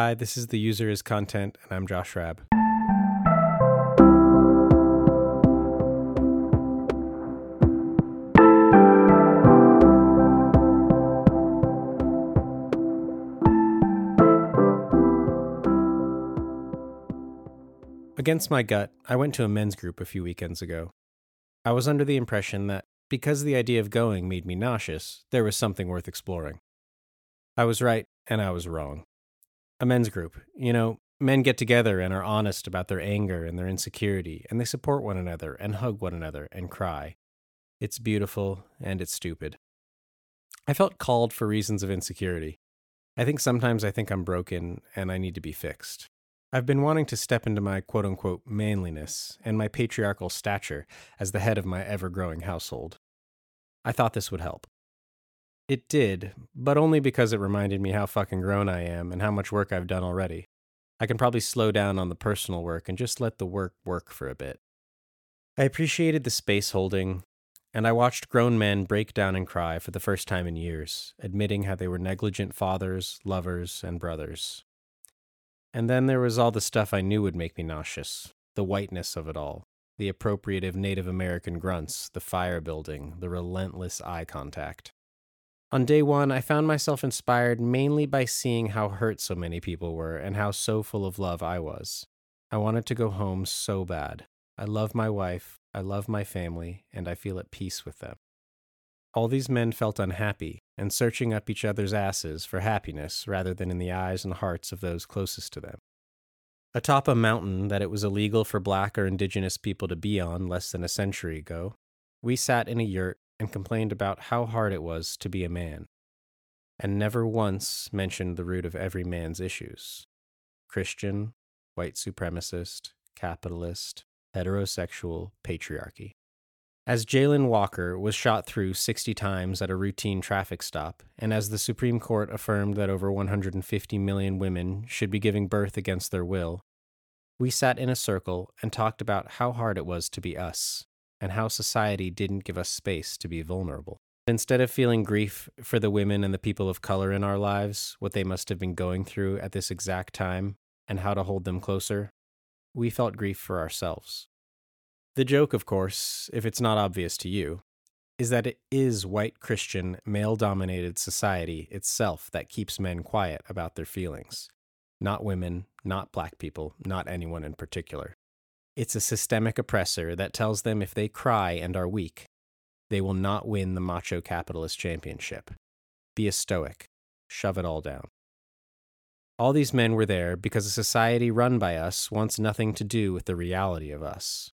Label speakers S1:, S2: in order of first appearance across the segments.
S1: Hi, this is the user is content, and I'm Josh Rab. Against my gut, I went to a men's group a few weekends ago. I was under the impression that because the idea of going made me nauseous, there was something worth exploring. I was right, and I was wrong. A men's group, you know, men get together and are honest about their anger and their insecurity, and they support one another and hug one another and cry. It's beautiful and it's stupid. I felt called for reasons of insecurity. I think sometimes I think I'm broken and I need to be fixed. I've been wanting to step into my quote unquote manliness and my patriarchal stature as the head of my ever growing household. I thought this would help. It did, but only because it reminded me how fucking grown I am and how much work I've done already. I can probably slow down on the personal work and just let the work work for a bit. I appreciated the space holding, and I watched grown men break down and cry for the first time in years, admitting how they were negligent fathers, lovers, and brothers. And then there was all the stuff I knew would make me nauseous the whiteness of it all, the appropriative Native American grunts, the fire building, the relentless eye contact. On day one, I found myself inspired mainly by seeing how hurt so many people were and how so full of love I was. I wanted to go home so bad. I love my wife, I love my family, and I feel at peace with them. All these men felt unhappy and searching up each other's asses for happiness rather than in the eyes and hearts of those closest to them. Atop a mountain that it was illegal for black or indigenous people to be on less than a century ago, we sat in a yurt and complained about how hard it was to be a man, and never once mentioned the root of every man's issues Christian, white supremacist, capitalist, heterosexual, patriarchy. As Jayland Walker was shot through 60 times at a routine traffic stop, and as the Supreme Court affirmed that over 150 million women should be giving birth against their will, we sat in a circle and talked about how hard it was to be us, and how society didn't give us space to be vulnerable. Instead of feeling grief for the women and the people of color in our lives, what they must have been going through at this exact time, and how to hold them closer, we felt grief for ourselves. The joke, of course, if it's not obvious to you, is that it is white Christian, male dominated society itself that keeps men quiet about their feelings. Not women, not black people, not anyone in particular. It's a systemic oppressor that tells them if they cry and are weak, they will not win the macho capitalist championship. Be a stoic, shove it all down. All these men were there because a society run by us wants nothing to do with the reality of us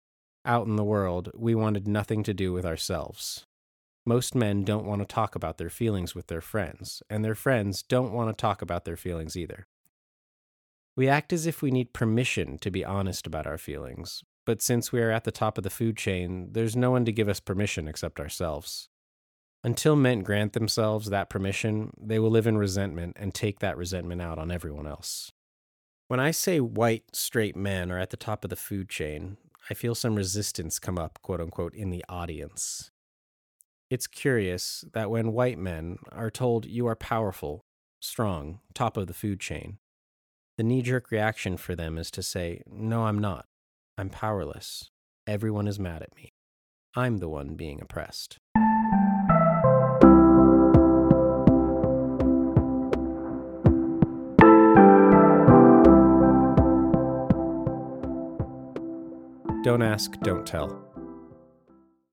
S1: out in the world, we wanted nothing to do with ourselves. Most men don't want to talk about their feelings with their friends, and their friends don't want to talk about their feelings either. We act as if we need permission to be honest about our feelings, but since we are at the top of the food chain, there's no one to give us permission except ourselves. Until men grant themselves that permission, they will live in resentment and take that resentment out on everyone else. When I say white, straight men are at the top of the food chain, I feel some resistance come up, quote unquote, in the audience. It's curious that when white men are told you are powerful, strong, top of the food chain, the knee jerk reaction for them is to say, No, I'm not. I'm powerless. Everyone is mad at me. I'm the one being oppressed. Don't ask, don't tell.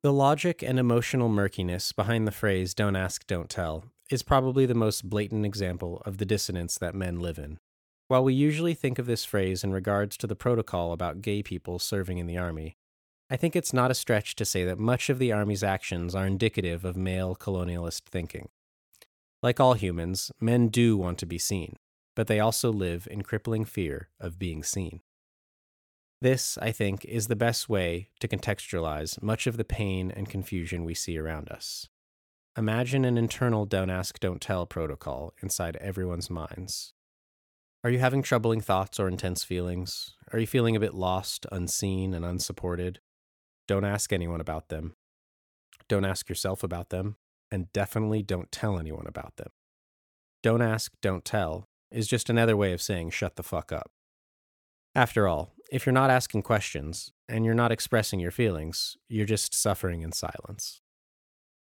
S1: The logic and emotional murkiness behind the phrase don't ask, don't tell is probably the most blatant example of the dissonance that men live in. While we usually think of this phrase in regards to the protocol about gay people serving in the Army, I think it's not a stretch to say that much of the Army's actions are indicative of male colonialist thinking. Like all humans, men do want to be seen, but they also live in crippling fear of being seen. This, I think, is the best way to contextualize much of the pain and confusion we see around us. Imagine an internal don't ask, don't tell protocol inside everyone's minds. Are you having troubling thoughts or intense feelings? Are you feeling a bit lost, unseen, and unsupported? Don't ask anyone about them. Don't ask yourself about them, and definitely don't tell anyone about them. Don't ask, don't tell is just another way of saying shut the fuck up. After all, if you're not asking questions and you're not expressing your feelings, you're just suffering in silence.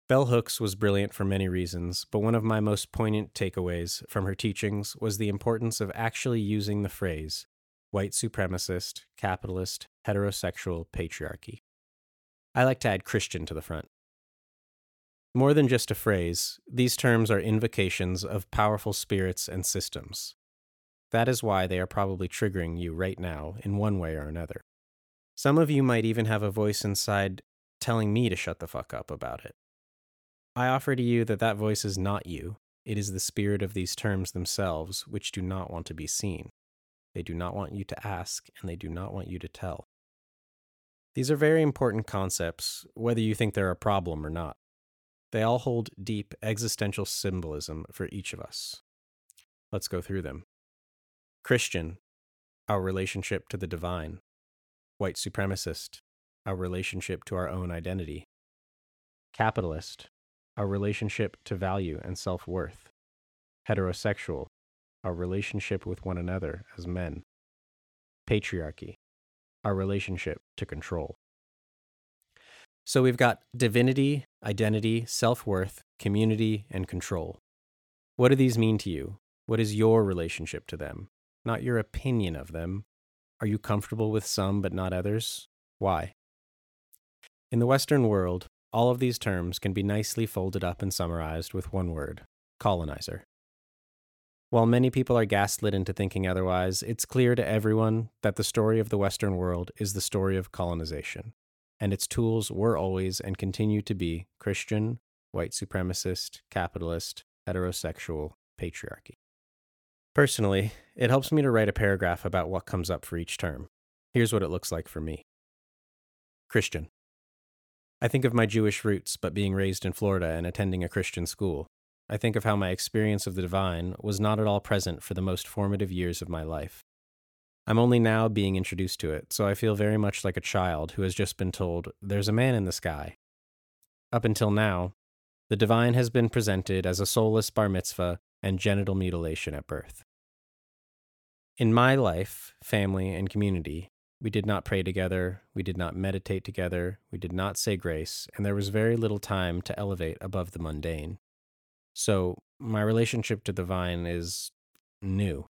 S1: Bell Hooks was brilliant for many reasons, but one of my most poignant takeaways from her teachings was the importance of actually using the phrase white supremacist, capitalist, heterosexual patriarchy. I like to add Christian to the front. More than just a phrase, these terms are invocations of powerful spirits and systems. That is why they are probably triggering you right now in one way or another. Some of you might even have a voice inside telling me to shut the fuck up about it. I offer to you that that voice is not you. It is the spirit of these terms themselves, which do not want to be seen. They do not want you to ask, and they do not want you to tell. These are very important concepts, whether you think they're a problem or not. They all hold deep existential symbolism for each of us. Let's go through them. Christian, our relationship to the divine. White supremacist, our relationship to our own identity. Capitalist, our relationship to value and self worth. Heterosexual, our relationship with one another as men. Patriarchy, our relationship to control. So we've got divinity, identity, self worth, community, and control. What do these mean to you? What is your relationship to them? Not your opinion of them. Are you comfortable with some but not others? Why? In the Western world, all of these terms can be nicely folded up and summarized with one word colonizer. While many people are gaslit into thinking otherwise, it's clear to everyone that the story of the Western world is the story of colonization, and its tools were always and continue to be Christian, white supremacist, capitalist, heterosexual, patriarchy. Personally, it helps me to write a paragraph about what comes up for each term. Here's what it looks like for me Christian. I think of my Jewish roots, but being raised in Florida and attending a Christian school. I think of how my experience of the divine was not at all present for the most formative years of my life. I'm only now being introduced to it, so I feel very much like a child who has just been told, There's a man in the sky. Up until now, the divine has been presented as a soulless bar mitzvah and genital mutilation at birth. In my life, family, and community, we did not pray together, we did not meditate together, we did not say grace, and there was very little time to elevate above the mundane. So, my relationship to the vine is new.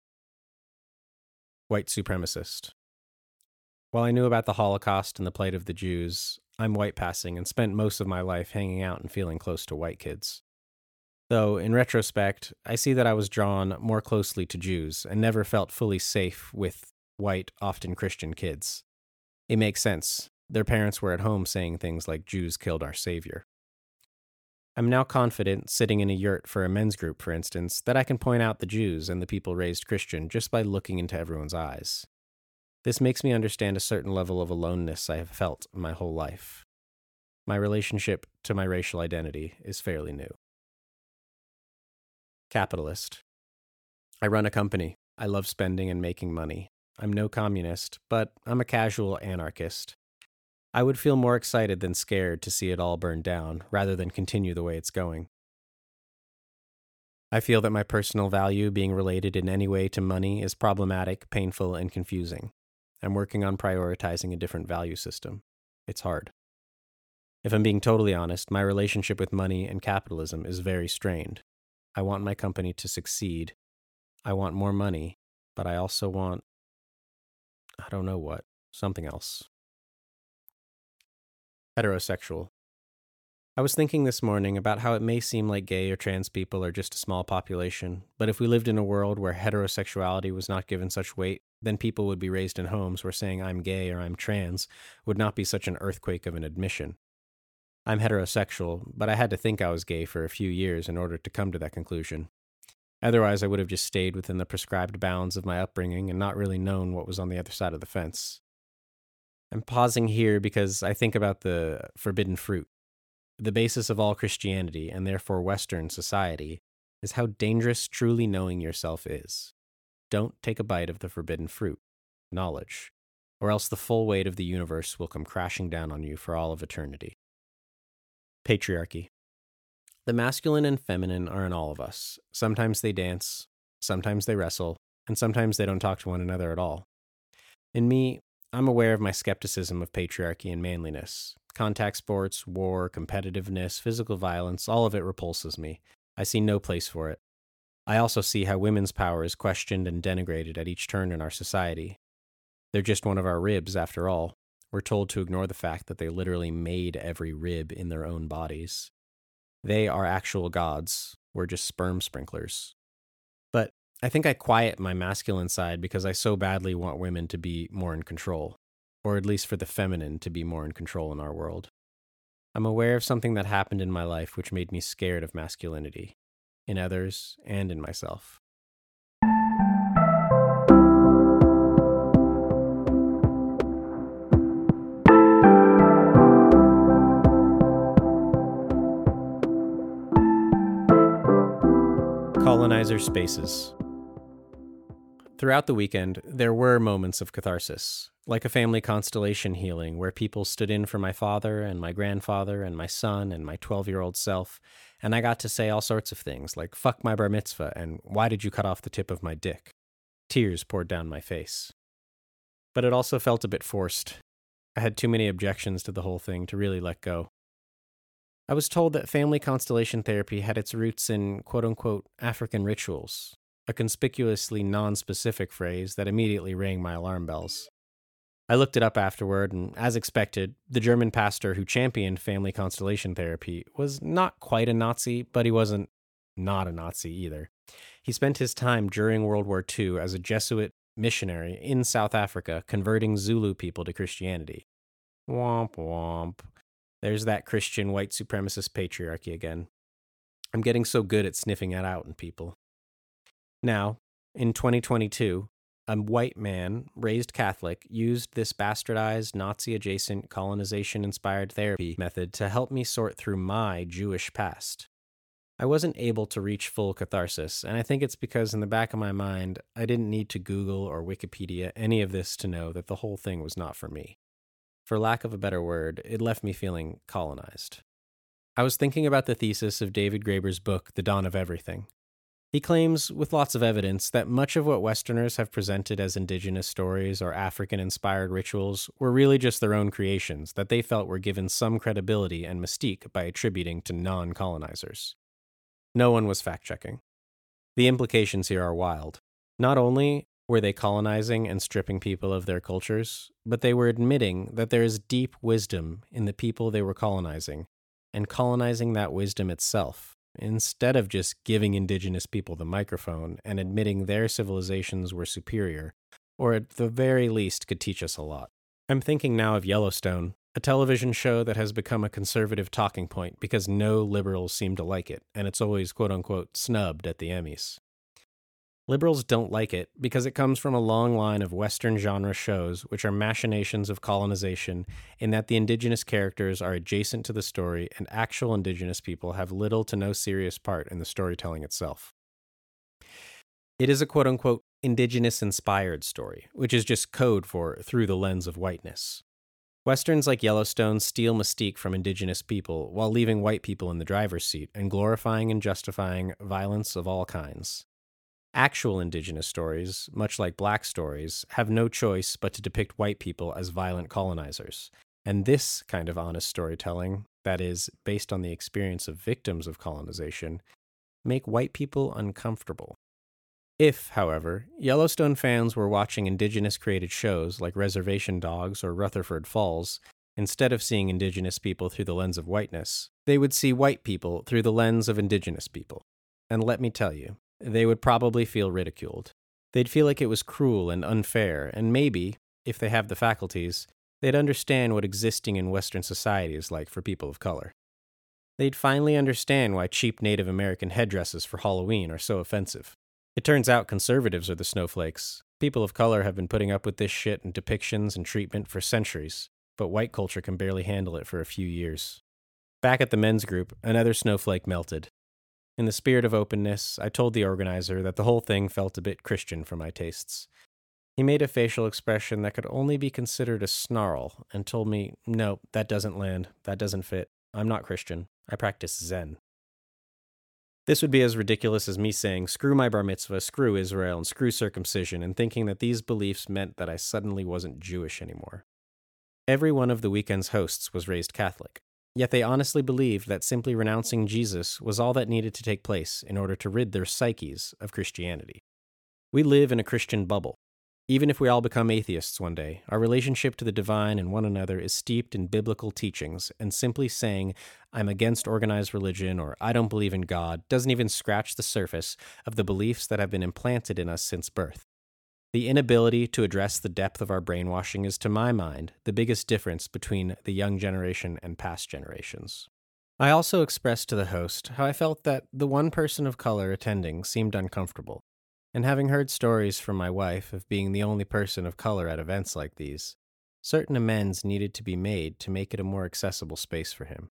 S1: White supremacist. While I knew about the Holocaust and the plight of the Jews, I'm white passing and spent most of my life hanging out and feeling close to white kids. Though, in retrospect, I see that I was drawn more closely to Jews and never felt fully safe with white, often Christian kids. It makes sense. Their parents were at home saying things like Jews killed our Savior. I'm now confident, sitting in a yurt for a men's group, for instance, that I can point out the Jews and the people raised Christian just by looking into everyone's eyes. This makes me understand a certain level of aloneness I have felt my whole life. My relationship to my racial identity is fairly new. Capitalist. I run a company. I love spending and making money. I'm no communist, but I'm a casual anarchist. I would feel more excited than scared to see it all burn down, rather than continue the way it's going. I feel that my personal value being related in any way to money is problematic, painful, and confusing. I'm working on prioritizing a different value system. It's hard. If I'm being totally honest, my relationship with money and capitalism is very strained. I want my company to succeed. I want more money, but I also want I don't know what, something else. Heterosexual. I was thinking this morning about how it may seem like gay or trans people are just a small population, but if we lived in a world where heterosexuality was not given such weight, then people would be raised in homes where saying I'm gay or I'm trans would not be such an earthquake of an admission. I'm heterosexual, but I had to think I was gay for a few years in order to come to that conclusion. Otherwise, I would have just stayed within the prescribed bounds of my upbringing and not really known what was on the other side of the fence. I'm pausing here because I think about the forbidden fruit. The basis of all Christianity, and therefore Western society, is how dangerous truly knowing yourself is. Don't take a bite of the forbidden fruit, knowledge, or else the full weight of the universe will come crashing down on you for all of eternity. Patriarchy. The masculine and feminine are in all of us. Sometimes they dance, sometimes they wrestle, and sometimes they don't talk to one another at all. In me, I'm aware of my skepticism of patriarchy and manliness. Contact sports, war, competitiveness, physical violence, all of it repulses me. I see no place for it. I also see how women's power is questioned and denigrated at each turn in our society. They're just one of our ribs, after all. We're told to ignore the fact that they literally made every rib in their own bodies. They are actual gods. We're just sperm sprinklers. But I think I quiet my masculine side because I so badly want women to be more in control, or at least for the feminine to be more in control in our world. I'm aware of something that happened in my life which made me scared of masculinity, in others and in myself. Colonizer Spaces. Throughout the weekend, there were moments of catharsis, like a family constellation healing where people stood in for my father and my grandfather and my son and my 12 year old self, and I got to say all sorts of things like fuck my bar mitzvah and why did you cut off the tip of my dick? Tears poured down my face. But it also felt a bit forced. I had too many objections to the whole thing to really let go. I was told that family constellation therapy had its roots in quote unquote African rituals, a conspicuously non-specific phrase that immediately rang my alarm bells. I looked it up afterward, and as expected, the German pastor who championed family constellation therapy was not quite a Nazi, but he wasn't not a Nazi either. He spent his time during World War II as a Jesuit missionary in South Africa, converting Zulu people to Christianity. Womp womp. There's that Christian white supremacist patriarchy again. I'm getting so good at sniffing it out in people. Now, in 2022, a white man, raised Catholic, used this bastardized Nazi adjacent colonization inspired therapy method to help me sort through my Jewish past. I wasn't able to reach full catharsis, and I think it's because in the back of my mind, I didn't need to Google or Wikipedia any of this to know that the whole thing was not for me. For lack of a better word, it left me feeling colonized. I was thinking about the thesis of David Graeber's book, The Dawn of Everything. He claims, with lots of evidence, that much of what Westerners have presented as indigenous stories or African inspired rituals were really just their own creations that they felt were given some credibility and mystique by attributing to non colonizers. No one was fact checking. The implications here are wild. Not only were they colonizing and stripping people of their cultures, but they were admitting that there is deep wisdom in the people they were colonizing, and colonizing that wisdom itself, instead of just giving indigenous people the microphone and admitting their civilizations were superior, or at the very least could teach us a lot. I'm thinking now of Yellowstone, a television show that has become a conservative talking point because no liberals seem to like it, and it's always quote unquote snubbed at the Emmys. Liberals don't like it because it comes from a long line of Western genre shows which are machinations of colonization in that the indigenous characters are adjacent to the story and actual indigenous people have little to no serious part in the storytelling itself. It is a quote unquote indigenous inspired story, which is just code for through the lens of whiteness. Westerns like Yellowstone steal mystique from indigenous people while leaving white people in the driver's seat and glorifying and justifying violence of all kinds. Actual indigenous stories, much like black stories, have no choice but to depict white people as violent colonizers. And this kind of honest storytelling, that is, based on the experience of victims of colonization, make white people uncomfortable. If, however, Yellowstone fans were watching indigenous created shows like Reservation Dogs or Rutherford Falls, instead of seeing indigenous people through the lens of whiteness, they would see white people through the lens of indigenous people. And let me tell you, they would probably feel ridiculed. They'd feel like it was cruel and unfair, and maybe, if they have the faculties, they'd understand what existing in Western society is like for people of color. They'd finally understand why cheap Native American headdresses for Halloween are so offensive. It turns out conservatives are the snowflakes. People of color have been putting up with this shit and depictions and treatment for centuries, but white culture can barely handle it for a few years. Back at the men's group, another snowflake melted. In the spirit of openness, I told the organizer that the whole thing felt a bit Christian for my tastes. He made a facial expression that could only be considered a snarl and told me, No, that doesn't land. That doesn't fit. I'm not Christian. I practice Zen. This would be as ridiculous as me saying, screw my bar mitzvah, screw Israel, and screw circumcision, and thinking that these beliefs meant that I suddenly wasn't Jewish anymore. Every one of the weekend's hosts was raised Catholic, yet they honestly believed that simply renouncing Jesus was all that needed to take place in order to rid their psyches of Christianity. We live in a Christian bubble, even if we all become atheists one day, our relationship to the divine and one another is steeped in biblical teachings, and simply saying, I'm against organized religion or I don't believe in God doesn't even scratch the surface of the beliefs that have been implanted in us since birth. The inability to address the depth of our brainwashing is, to my mind, the biggest difference between the young generation and past generations. I also expressed to the host how I felt that the one person of color attending seemed uncomfortable and having heard stories from my wife of being the only person of color at events like these, certain amends needed to be made to make it a more accessible space for him.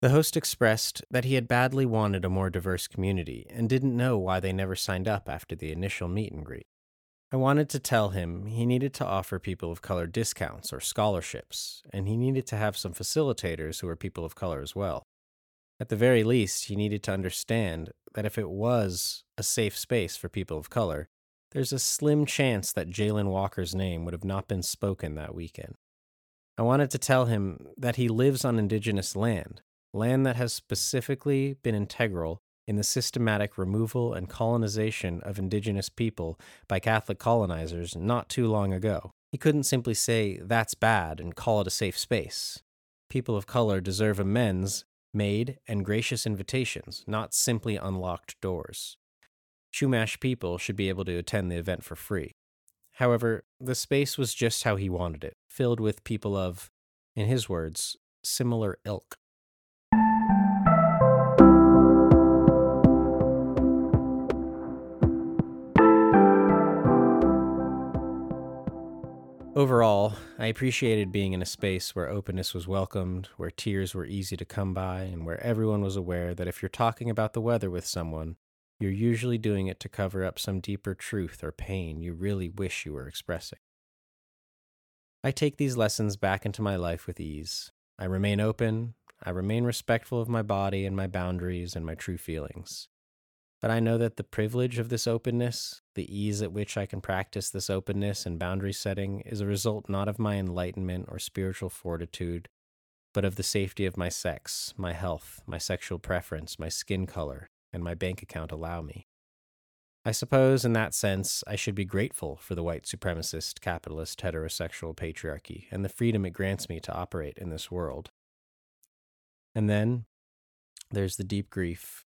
S1: The host expressed that he had badly wanted a more diverse community and didn't know why they never signed up after the initial meet and greet. I wanted to tell him he needed to offer people of color discounts or scholarships, and he needed to have some facilitators who were people of color as well. At the very least, he needed to understand that if it was a safe space for people of color, there's a slim chance that Jayland Walker's name would have not been spoken that weekend. I wanted to tell him that he lives on indigenous land, land that has specifically been integral in the systematic removal and colonization of indigenous people by Catholic colonizers not too long ago. He couldn't simply say, that's bad, and call it a safe space. People of color deserve amends made, and gracious invitations, not simply unlocked doors. Chumash people should be able to attend the event for free. However, the space was just how he wanted it, filled with people of, in his words, similar ilk. Overall, I appreciated being in a space where openness was welcomed, where tears were easy to come by, and where everyone was aware that if you're talking about the weather with someone, you're usually doing it to cover up some deeper truth or pain you really wish you were expressing. I take these lessons back into my life with ease. I remain open, I remain respectful of my body and my boundaries and my true feelings. But I know that the privilege of this openness, the ease at which I can practice this openness and boundary setting, is a result not of my enlightenment or spiritual fortitude, but of the safety of my sex, my health, my sexual preference, my skin color, and my bank account allow me. I suppose, in that sense, I should be grateful for the white supremacist, capitalist, heterosexual patriarchy and the freedom it grants me to operate in this world. And then there's the deep grief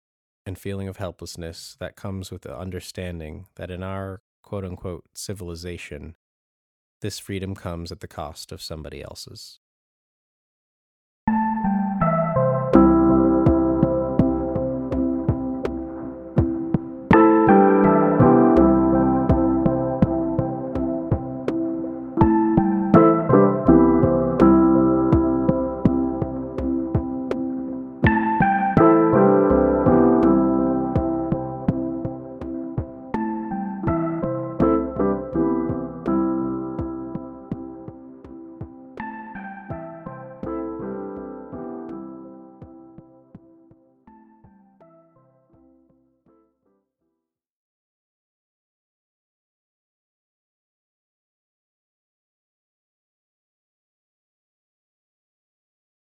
S1: and feeling of helplessness that comes with the understanding that in our quote unquote civilization, this freedom comes at the cost of somebody else's.